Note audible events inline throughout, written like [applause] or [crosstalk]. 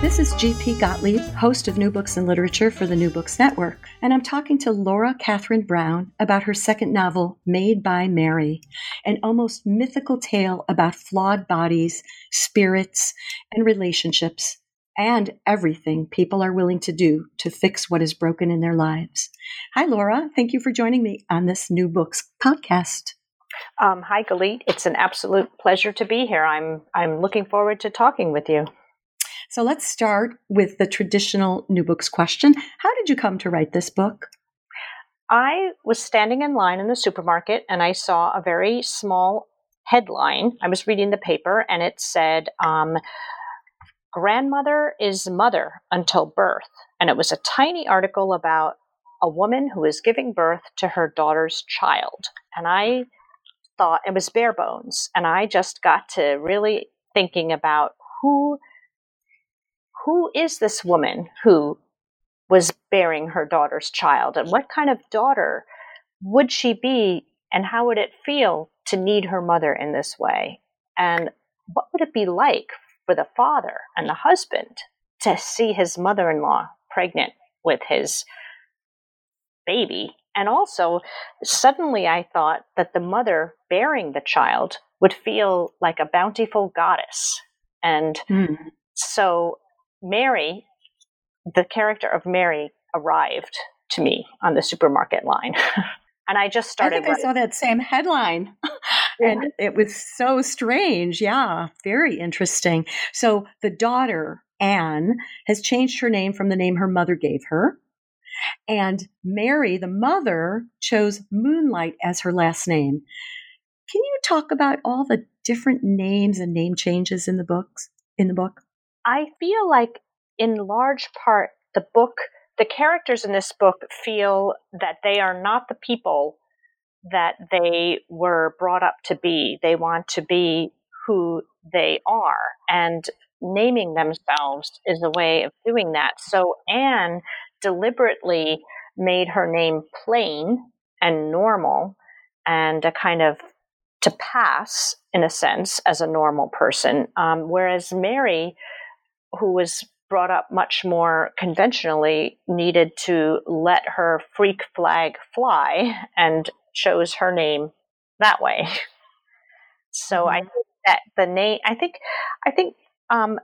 This is G.P. Gottlieb, host of New Books and Literature for the New Books Network, and I'm talking to Laura Catherine Brown about her second novel, Made by Mary, an almost mythical tale about flawed bodies, spirits, and relationships, and everything people are willing to do to fix what is broken in their lives. Hi, Laura. Thank you for joining me on this New Books podcast. Um, hi, Galit. It's an absolute pleasure to be here. I'm I'm looking forward to talking with you. So let's start with the traditional new books question. How did you come to write this book? I was standing in line in the supermarket and I saw a very small headline. I was reading the paper and it said, um, Grandmother is mother until birth. And it was a tiny article about a woman who is giving birth to her daughter's child. And I thought it was bare bones. And I just got to really thinking about who who is this woman who was bearing her daughter's child? And what kind of daughter would she be? And how would it feel to need her mother in this way? And what would it be like for the father and the husband to see his mother-in-law pregnant with his baby? And also suddenly i thought that the mother bearing the child would feel like a bountiful goddess. And mm. so Mary, the character of Mary, arrived to me on the supermarket line. [laughs] and I just started. I think I saw that same headline. [laughs] and it was so strange. Yeah, very interesting. So the daughter, Anne, has changed her name from the name her mother gave her. And Mary, the mother, chose Moonlight as her last name. Can you talk about all the different names and name changes in the books in the book? I feel like, in large part, the book, the characters in this book feel that they are not the people that they were brought up to be. They want to be who they are. And naming themselves is a way of doing that. So Anne deliberately made her name plain and normal and a kind of to pass in a sense as a normal person. Um, whereas Mary who was brought up much more conventionally, needed to let her freak flag fly and chose her name that way. [laughs] So mm-hmm. I think that the name, I think, I think, um,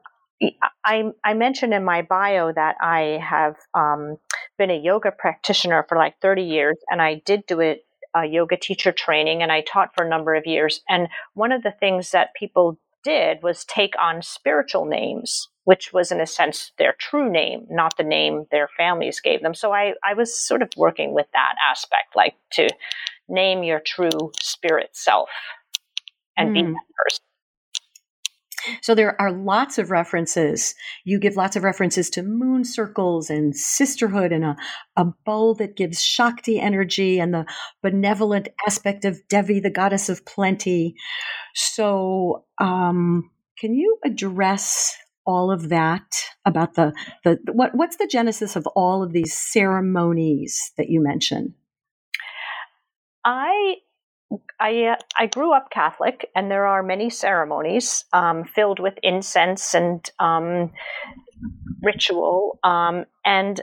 I, I mentioned in my bio that I have um, been a yoga practitioner for like 30 years, and I did do it a yoga teacher training, and I taught for a number of years. And one of the things that people did was take on spiritual names which was in a sense their true name, not the name their families gave them. So I, I was sort of working with that aspect, like to name your true spirit self and mm. be hmm. that person. So there are lots of references. You give lots of references to moon circles and sisterhood and a, a bowl that gives Shakti energy and the benevolent aspect of Devi, the goddess of plenty. So, um, can you address all of that about the, the what what's the genesis of all of these ceremonies that you mentioned? I I uh, I grew up Catholic, and there are many ceremonies um, filled with incense and um, ritual, um, and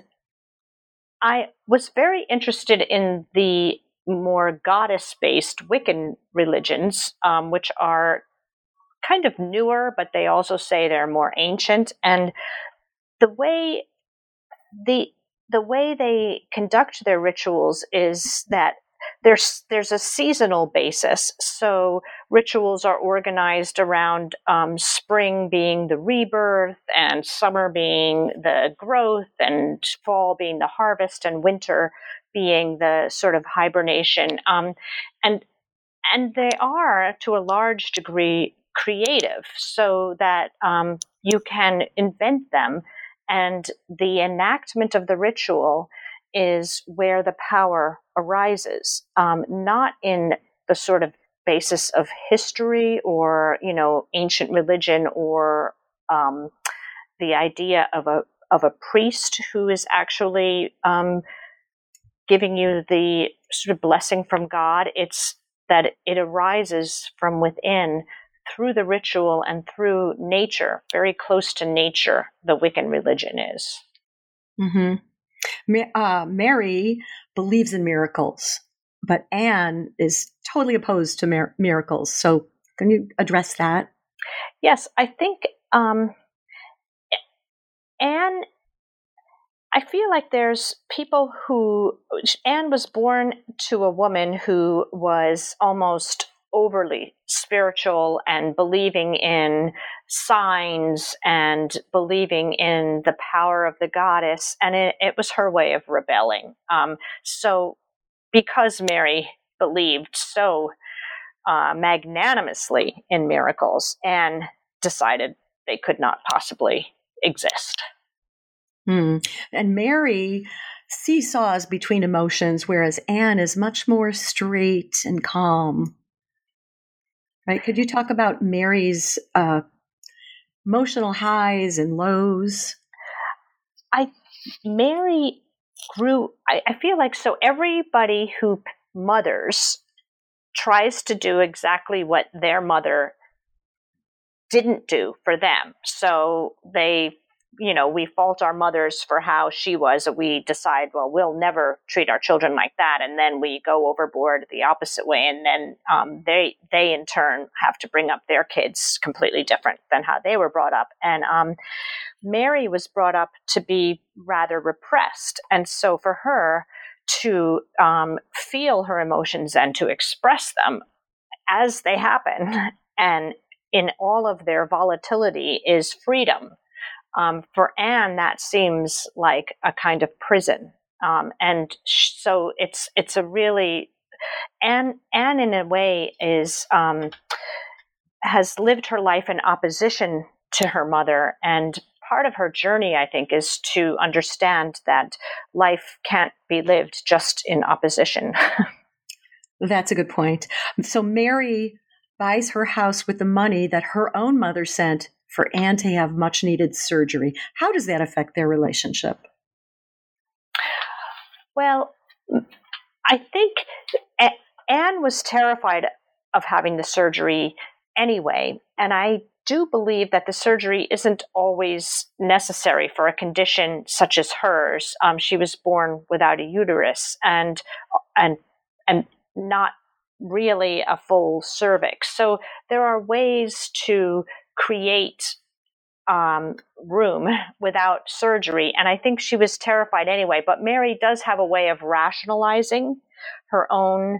I was very interested in the more goddess-based Wiccan religions, um, which are kind of newer, but they also say they're more ancient. And the way the the way they conduct their rituals is that there's there's a seasonal basis. So rituals are organized around um, spring being the rebirth, and summer being the growth, and fall being the harvest, and winter being the sort of hibernation. Um, and and they are to a large degree creative so that um, You can invent them. And the enactment of the ritual is where the power arises, um, not in the sort of basis of history or, you know, ancient religion or um, the idea of a of a priest who is actually um, giving you the sort of blessing from God. It's that it arises from within through the ritual and through nature, very close to nature, the Wiccan religion is. Mm-hmm. Uh, Mary believes in miracles, but Anne is totally opposed to mir- miracles. So, can you address that? Yes, I think um, Anne I feel like there's people who Anne was born to a woman who was almost overly spiritual and believing in signs and believing in the power of the goddess, and it, it was her way of rebelling. Um, so, because Mary believed so uh, magnanimously in miracles, and decided they could not possibly exist. Hmm. And Mary seesaws between emotions, whereas Anne is much more straight and calm. Right? Could you talk about Mary's uh, emotional highs and lows? I Mary grew. I, I feel like so everybody who mothers tries to do exactly what their mother didn't do for them. So they you know, we fault our mothers for how she was. We decide, well, we'll never treat our children like that, and then we go overboard the opposite way, and then um, they they in turn have to bring up their kids completely different than how they were brought up. And um, Mary was brought up to be rather repressed, and so for her to um, feel her emotions and to express them as they happen, and in all of their volatility, is freedom um, for Anne, that seems like a kind of prison, um, and sh- so it's it's a really Anne Anne in a way is um, has lived her life in opposition to her mother, and part of her journey, I think, is to understand that life can't be lived just in opposition. [laughs] That's a good point. So Mary buys her house with the money that her own mother sent for Anne to have much needed surgery. How does that affect their relationship? Well, I think Anne was terrified of having the surgery anyway. And I do believe that the surgery isn't always necessary for a condition such as hers. Um, she was born without a uterus and and and not really a full cervix. So there are ways to create um, room [laughs] without surgery. And I think she was terrified anyway. But Mary does have a way of rationalizing her own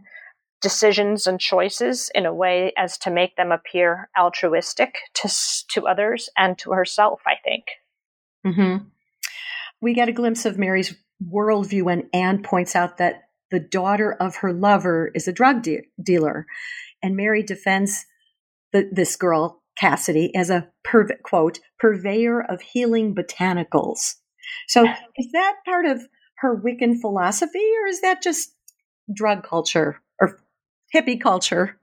decisions and choices in a way as to make them appear altruistic to, to others and to herself, I think. Mm-hmm. We get a glimpse of Mary's worldview when Anne points out that the daughter of her lover is a drug de- dealer. And Mary defends the, this girl Cassidy as a quote purveyor of healing botanicals. So [laughs] is that part of her Wiccan philosophy, or is that just drug culture or hippie culture?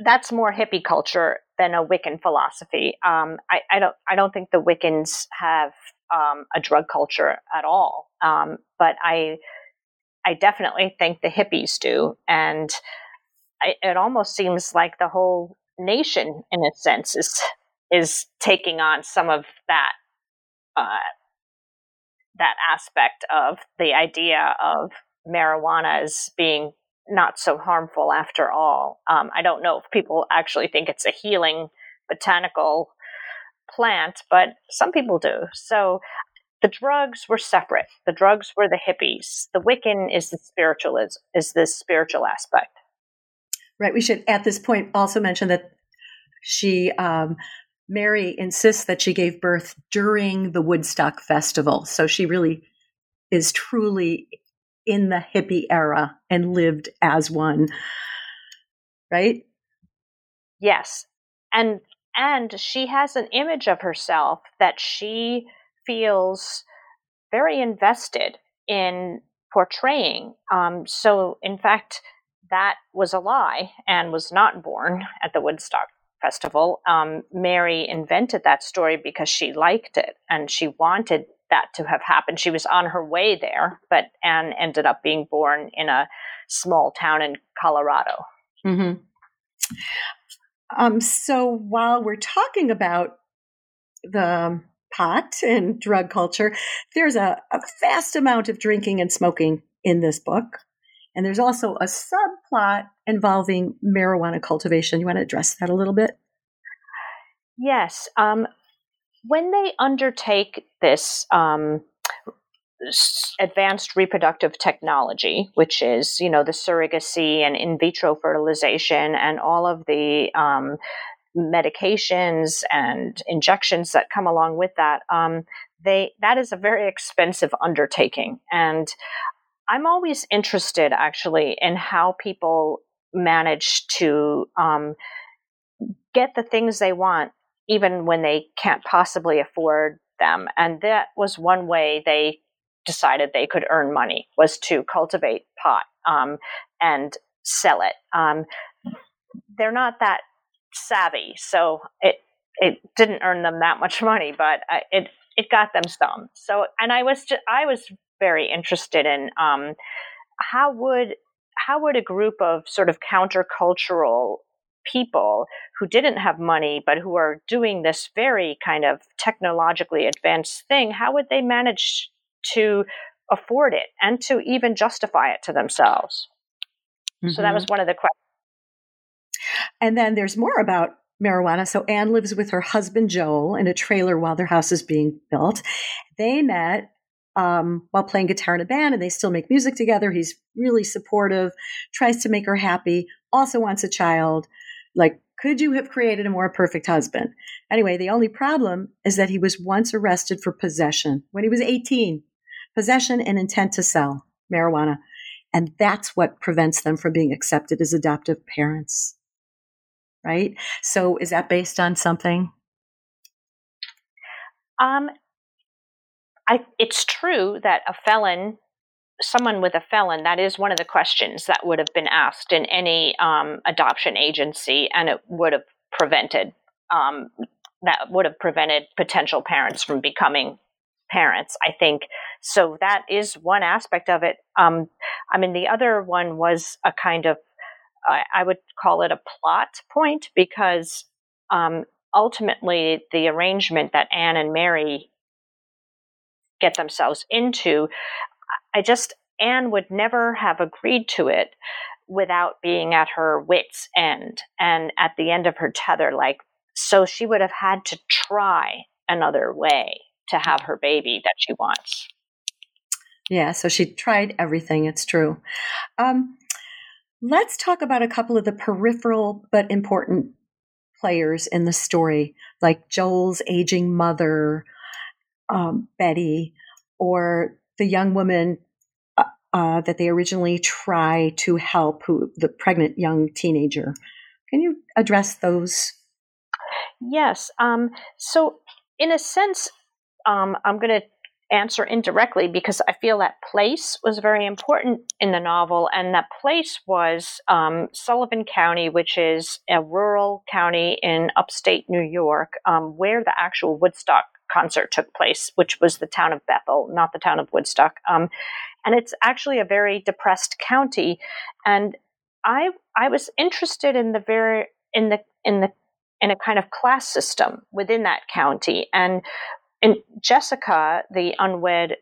That's more hippie culture than a Wiccan philosophy. Um, I, I, don't. I don't think the Wiccans have um, a drug culture at all. Um, but I, I definitely think the hippies do, and I, it almost seems like the whole nation, in a sense, is is taking on some of that uh, that aspect of the idea of marijuana as being not so harmful after all. Um, I don't know if people actually think it's a healing botanical plant, but some people do. So the drugs were separate. The drugs were the hippies. The Wiccan is the spiritual is, is the spiritual aspect. Right. We should at this point also mention that she, um, Mary insists that she gave birth during the Woodstock Festival. So she really is truly in the hippie era and lived as one. Right? Yes. And and she has an image of herself that she feels very invested in portraying. Um, so, in fact, that was a lie and was not born at the Woodstock Festival. Um, Mary invented that story because she liked it and she wanted that to have happened. She was on her way there, but Anne ended up being born in a small town in Colorado. Mm-hmm. Um, so while we're talking about the pot and drug culture, there's a, a vast amount of drinking and smoking in this book. And there's also a subplot involving marijuana cultivation. You want to address that a little bit? Yes. Um, when they undertake this um, advanced reproductive technology, which is, you know, the surrogacy and in vitro fertilization and all of the um, medications and injections that come along with that, um, they that is a very expensive undertaking. And I'm always interested, actually, in how people manage to um, get the things they want, even when they can't possibly afford them. And that was one way they decided they could earn money was to cultivate pot um, and sell it. Um, they're not that savvy, so it it didn't earn them that much [laughs] money, but uh, it it got them some. So, and I was just, I was very interested in um, how would how would a group of sort of countercultural people who didn't have money but who are doing this very kind of technologically advanced thing how would they manage to afford it and to even justify it to themselves. Mm-hmm. So that was mm-hmm. one of the questions. And then there's more about marijuana. So Anne lives with her husband Joel in a trailer while their house is being built. They met um, while playing guitar in a band, and they still make music together. He's really supportive, tries to make her happy, also wants a child. Like, could you have created a more perfect husband? Anyway, the only problem is that he was once arrested for possession when he was 18 possession and intent to sell marijuana. And that's what prevents them from being accepted as adoptive parents. Right? So is that based on something? Um, I, it's true that a felon, someone with a felon, that is one of the questions that would have been asked in any um, adoption agency, and it would have prevented um, that would have prevented potential parents from becoming parents. I think so. That is one aspect of it. Um, I mean, the other one was a kind of I, would call it a plot point because um, ultimately the arrangement that Anne and Mary get themselves into, I just Anne would never have agreed to it without being at her wits end and at the end of her tether like so she would have had to try another way to have her baby that she wants. Yeah, so she tried everything, it's true. Um, let's talk about a couple of the peripheral but important players in the story, like Joel's aging mother, um, Betty, or the young woman uh, uh, that they originally try to help, who the pregnant young teenager. Can you address those? Yes. Um, so, in a sense, um, I'm going to answer indirectly because I feel that place was very important in the novel, and that place was um, Sullivan County, which is a rural county in upstate New York, um, where the actual Woodstock concert took place, which was the town of Bethel, not the town of Woodstock. Um, and it's actually a very depressed county, and I I was interested in the very in the in the in a kind of class system within that county and and Jessica, the unwed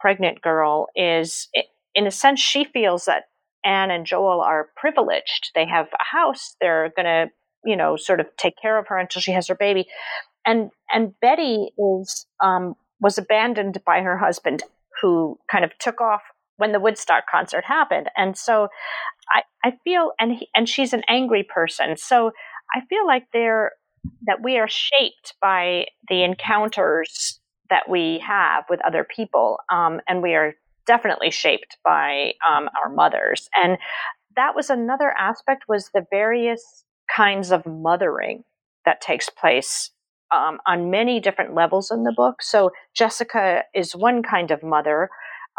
pregnant girl, is in a sense she feels that Anne and Joel are privileged. They have a house. They're going to, you know, sort of take care of her until she has her baby. And and Betty is um, was abandoned by her husband, who kind of took off when the Woodstock concert happened. And so I, I feel and he, and she's an angry person. So I feel like they're that we are shaped by the encounters that we have with other people, um, and we are definitely shaped by um, our mothers. And that was another aspect was the various kinds of mothering that takes place um, on many different levels in the book. So Jessica is one kind of mother.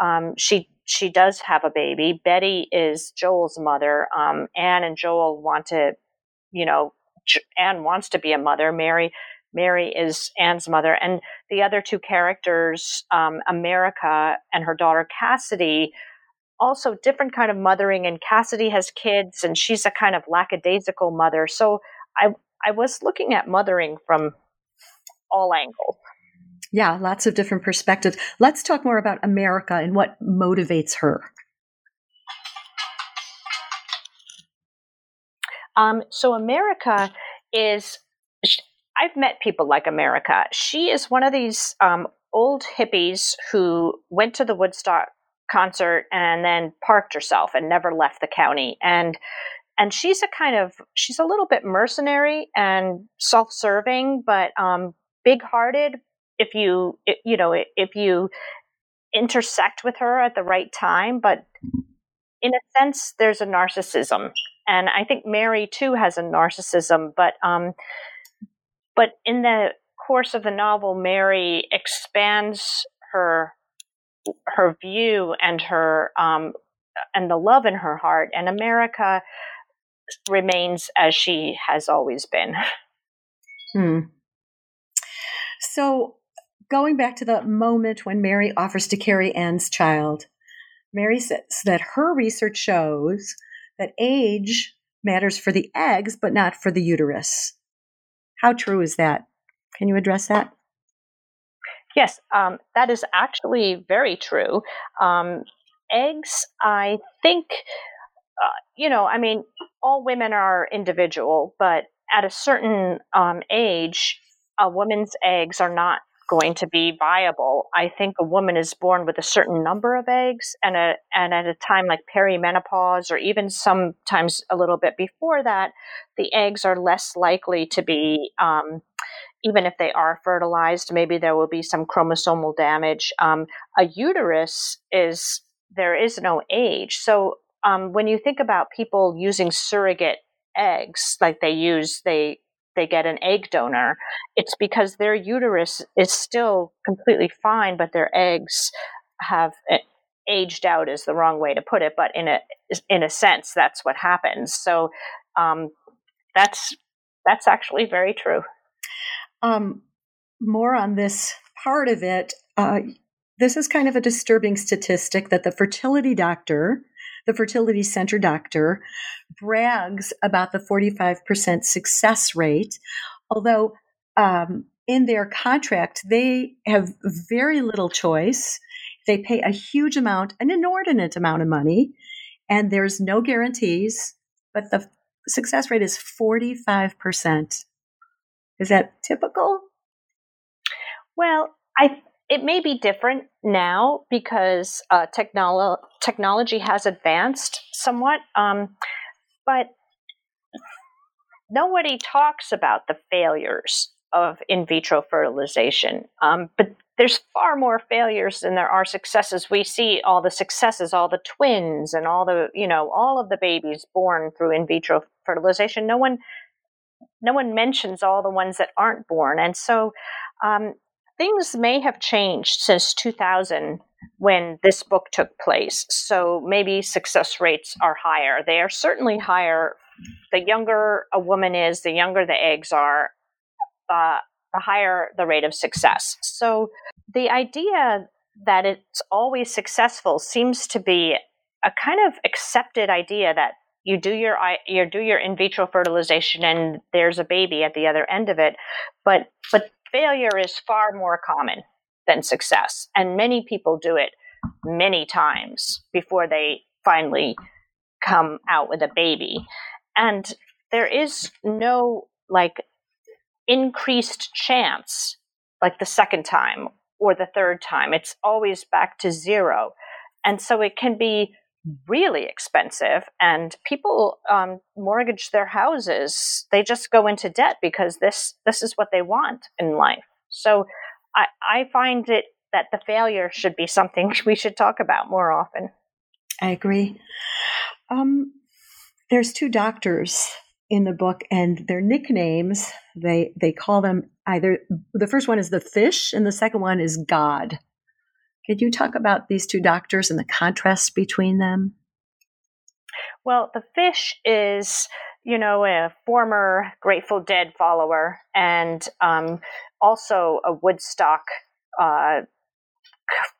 Um, she she does have a baby. Betty is Joel's mother. Um, Anne and Joel want to, you know, Anne wants to be a mother. Mary Mary is Anne's mother, and the other two characters, um, America and her daughter Cassidy, also different kind of mothering. And Cassidy has kids, and she's a kind of lackadaisical mother. So I I was looking at mothering from all angles. Yeah, lots of different perspectives. Let's talk more about America and what motivates her. Um, so America is. I've met people like America. She is one of these um, old hippies who went to the Woodstock concert and then parked herself and never left the county. And and she's a kind of she's a little bit mercenary and self-serving, but um, big-hearted. If you you know if you intersect with her at the right time, but in a sense, there's a narcissism, and I think Mary too has a narcissism. But um, but in the course of the novel, Mary expands her her view and her um, and the love in her heart, and America remains as she has always been. Hmm. So, going back to the moment when Mary offers to carry Anne's child, Mary says that her research shows that age matters for the eggs, but not for the uterus. How true is that? Can you address that? Yes, um, that is actually very true. Um, eggs, I think, uh, you know, I mean, all women are individual, but at a certain um, age, a woman's eggs are not going to be viable. I think a woman is born with a certain number of eggs, and a and at a time like perimenopause, or even sometimes a little bit before that, the eggs are less likely to be. Um, even if they are fertilized, maybe there will be some chromosomal damage. Um, a uterus is there is no age, so um, when you think about people using surrogate eggs, like they use they they get an egg donor, it's because their uterus is still completely fine, but their eggs have eh, aged out is the wrong way to put it, but in a in a sense, that's what happens. So um, that's that's actually very true. Um, more on this part of it. Uh, this is kind of a disturbing statistic that the fertility doctor the fertility center doctor, brags about the 45% success rate, although um, in their contract, they have very little choice. They pay a huge amount, an inordinate amount of money, and there's no guarantees, but the success rate is 45%. Is that typical? Well, I it may be different now because uh, technolo- technology has advanced somewhat, um, but nobody talks about the failures of in vitro fertilization. Um, but there's far more failures than there are successes. We see all the successes, all the twins, and all the you know all of the babies born through in vitro fertilization. No one, no one mentions all the ones that aren't born, and so um, things may have changed since 2000 when this book took place. So maybe success rates are higher. They are certainly higher. The younger a woman is, the younger the eggs are, uh, the higher the rate of success. So the idea that it's always successful seems to be a kind of accepted idea that you do your you do your in vitro fertilization and there's a baby at the other end of it but but failure is far more common than success. And many people do it many times before they finally come out with a baby. And there is no like increased chance like the second time or the third time. It's always back to zero. And so it can be really expensive and people um, mortgage their houses they just go into debt because this this is what they want in life. So i i find it that the failure should be something [laughs] we should talk about more often. I agree. Um, there's two doctors in the book, and their nicknames they they call them either the first one is the fish, and the second one is God. Could you talk about these two doctors and the contrast between them? Well, the fish is, you know, a former Grateful Dead follower and um, also a Woodstock, uh,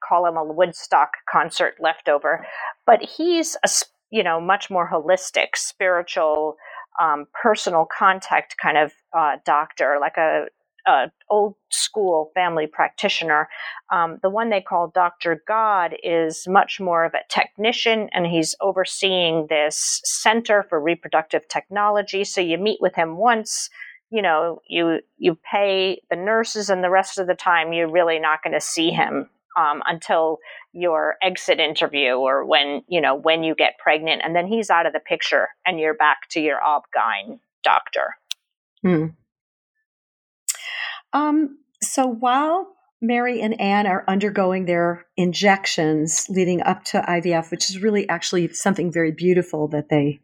call him a Woodstock concert leftover. But he's a, you know, much more holistic, spiritual, um, personal contact kind of uh, doctor, like a uh, old school family practitioner. Um, the one they call Dr. God is much more of a technician, and he's overseeing this Center for Reproductive Technology. So you meet with him once. You know, you you pay the nurses, and the rest of the time you're really not going to see him um, until your exit interview or when you know when you get pregnant, and then he's out of the picture, and you're back to your obgyn doctor. Hmm. Um, so while Mary and Anne are undergoing their injections leading up to IVF, which is really actually something very beautiful that they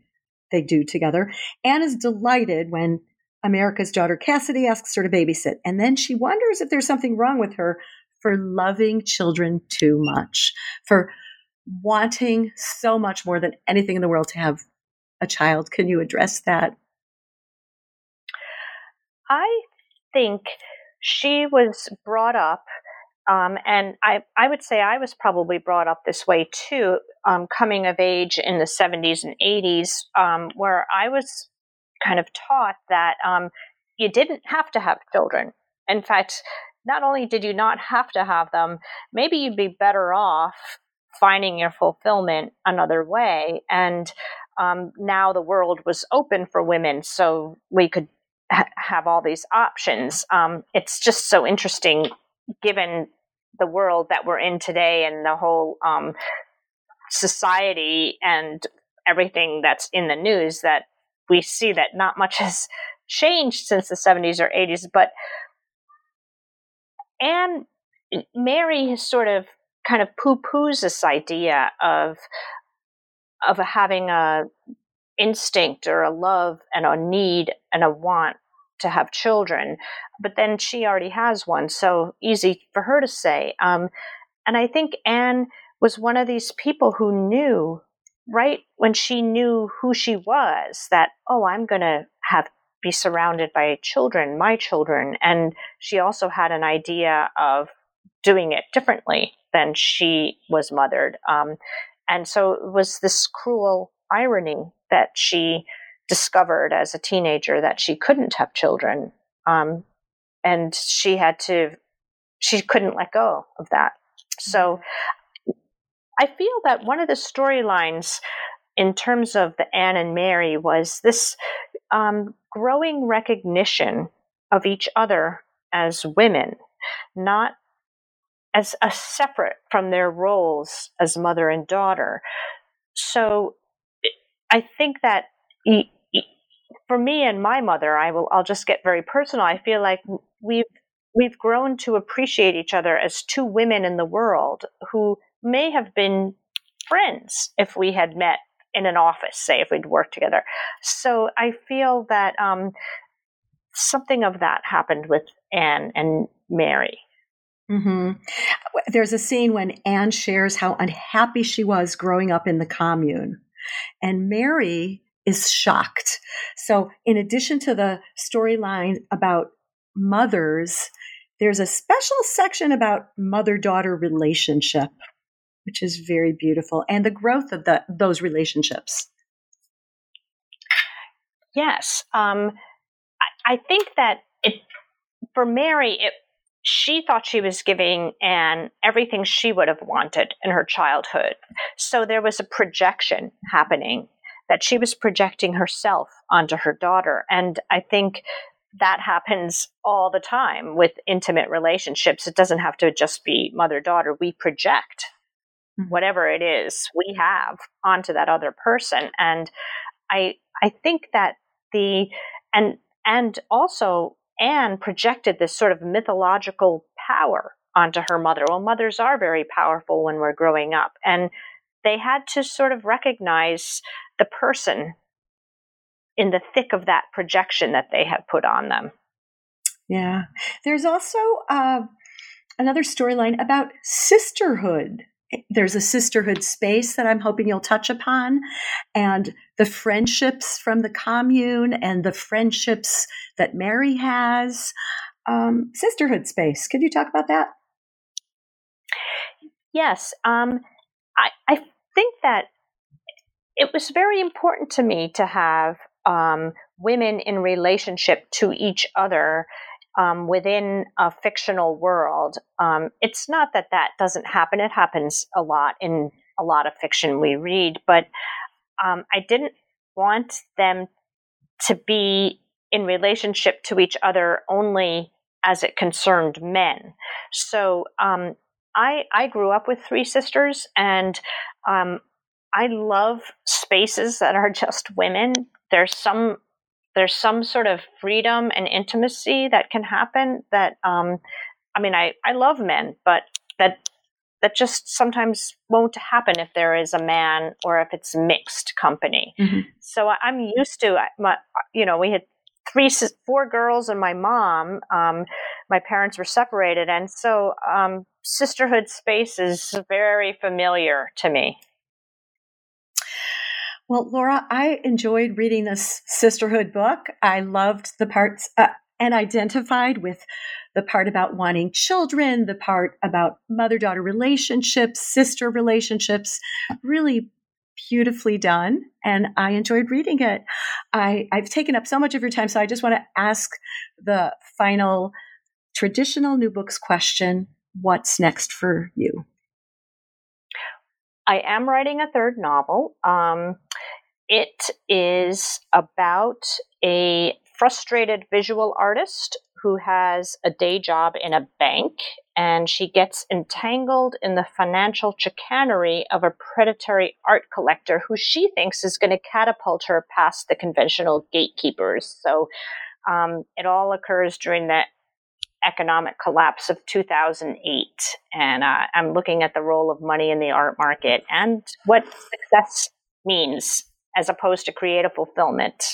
they do together. Anne is delighted when America's daughter Cassidy asks her to babysit, and then she wonders if there's something wrong with her for loving children too much, for wanting so much more than anything in the world to have a child. Can you address that? I think she was brought up, um, and I, I would say I was probably brought up this way too, um, coming of age in the 70s and 80s, um, where I was kind of taught that um, you didn't have to have children. In fact, not only did you not have to have them, maybe you'd be better off finding your fulfillment another way. And um, now the world was open for women, so we could ha- have all these options. Um, it's just so interesting given the world that we're in today and the whole um, society and everything that's in the news that we see that not much has changed since the 70s or 80s. But and Mary has sort of kind of poo poos this idea of of having a instinct or a love and a need and a want to have children, but then she already has one, so easy for her to say. Um, and I think Anne was one of these people who knew right when she knew who she was that oh i'm going to have be surrounded by children my children and she also had an idea of doing it differently than she was mothered um, and so it was this cruel irony that she discovered as a teenager that she couldn't have children. Um, and she had to, she couldn't let go of that. So I feel that one of the storylines in terms of the Anne and Mary was this um, growing recognition of each other as women, not as a separate from their roles as mother and daughter. So I think that for me and my mother, I will I'll just get very personal. I feel like we've we've grown to appreciate each other as two women in the world who may have been friends if we had met in an office, say if we'd worked together. So I feel that um, something of that happened with Anne and Mary. Mm-hmm. There's a scene when Anne shares how unhappy she was growing up in the commune. And Mary is shocked. So, in addition to the storyline about mothers, there's a special section about mother daughter relationship, which is very beautiful, and the growth of the, those relationships. Yes. Um, I, I think that it, for Mary, it, she thought she was giving Anne everything she would have wanted in her childhood. So there was a projection happening that she was projecting herself onto her daughter. And I think that happens all the time with intimate relationships. It doesn't have to just be mother daughter. We project mm-hmm. whatever it is we have onto that other person. And I I think that the and and also Anne projected this sort of mythological power onto her mother. Well, mothers are very powerful when we're growing up. And they had to sort of recognize the person in the thick of that projection that they have put on them. Yeah. There's also uh, another storyline about sisterhood. There's a sisterhood space that I'm hoping you'll touch upon, and the friendships from the commune and the friendships that Mary has. Um, sisterhood space. Could you talk about that? Yes. Um, I, I think that it was very important to me to have um, women in relationship to each other um, within a fictional world. Um, it's not that that doesn't happen, it happens a lot in a lot of fiction we read, but um, I didn't want them to be in relationship to each other only as it concerned men. So um, I, I grew up with three sisters, and um, I love spaces that are [laughs] just women. There's some there's some sort of freedom and intimacy that can happen that um, I mean I, I love men, but that that just sometimes won't happen if there is a man or if it's mixed company. Mm-hmm. So I'm used to my, you know we had three four girls and my mom. Um, my parents were separated, and so um, sisterhood space is very familiar to me. Well, Laura, I enjoyed reading this sisterhood book. I loved the parts uh, and identified with the part about wanting children, the part about mother daughter relationships, sister relationships. Really beautifully done. And I enjoyed reading it. I, I've taken up so much of your time, so I just want to ask the final traditional new books question What's next for you? I am writing a third novel. Um, it is about a frustrated visual artist who has a day job in a bank and she gets entangled in the financial chicanery of a predatory art collector who she thinks is going to catapult her past the conventional gatekeepers. So um, it all occurs during the economic collapse of 2008. And uh, I'm looking at the role of money in the art market and what success means as opposed to creative fulfillment.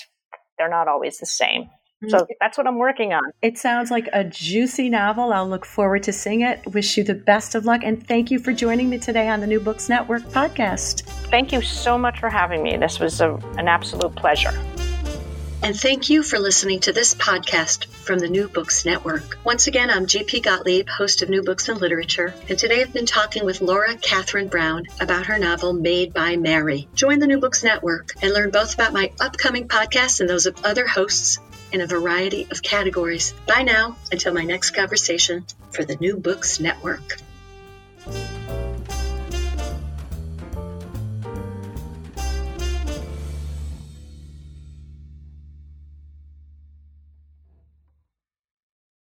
They're not always the same. So mm. that's what I'm working on. It sounds like a juicy novel. I'll look forward to seeing it. Wish you the best of luck. And thank you for joining me today on the New Books Network podcast. Thank you so much for having me. This was a, an absolute pleasure. And thank you for listening to this podcast from the New Books Network. Once again, I'm GP Gottlieb, host of New Books and Literature, and today I've been talking with Laura Catherine Brown about her novel Made by Mary. Join the New Books Network and learn both about my upcoming podcasts and those of other hosts in a variety of categories. Bye now, until my next conversation for the New Books Network.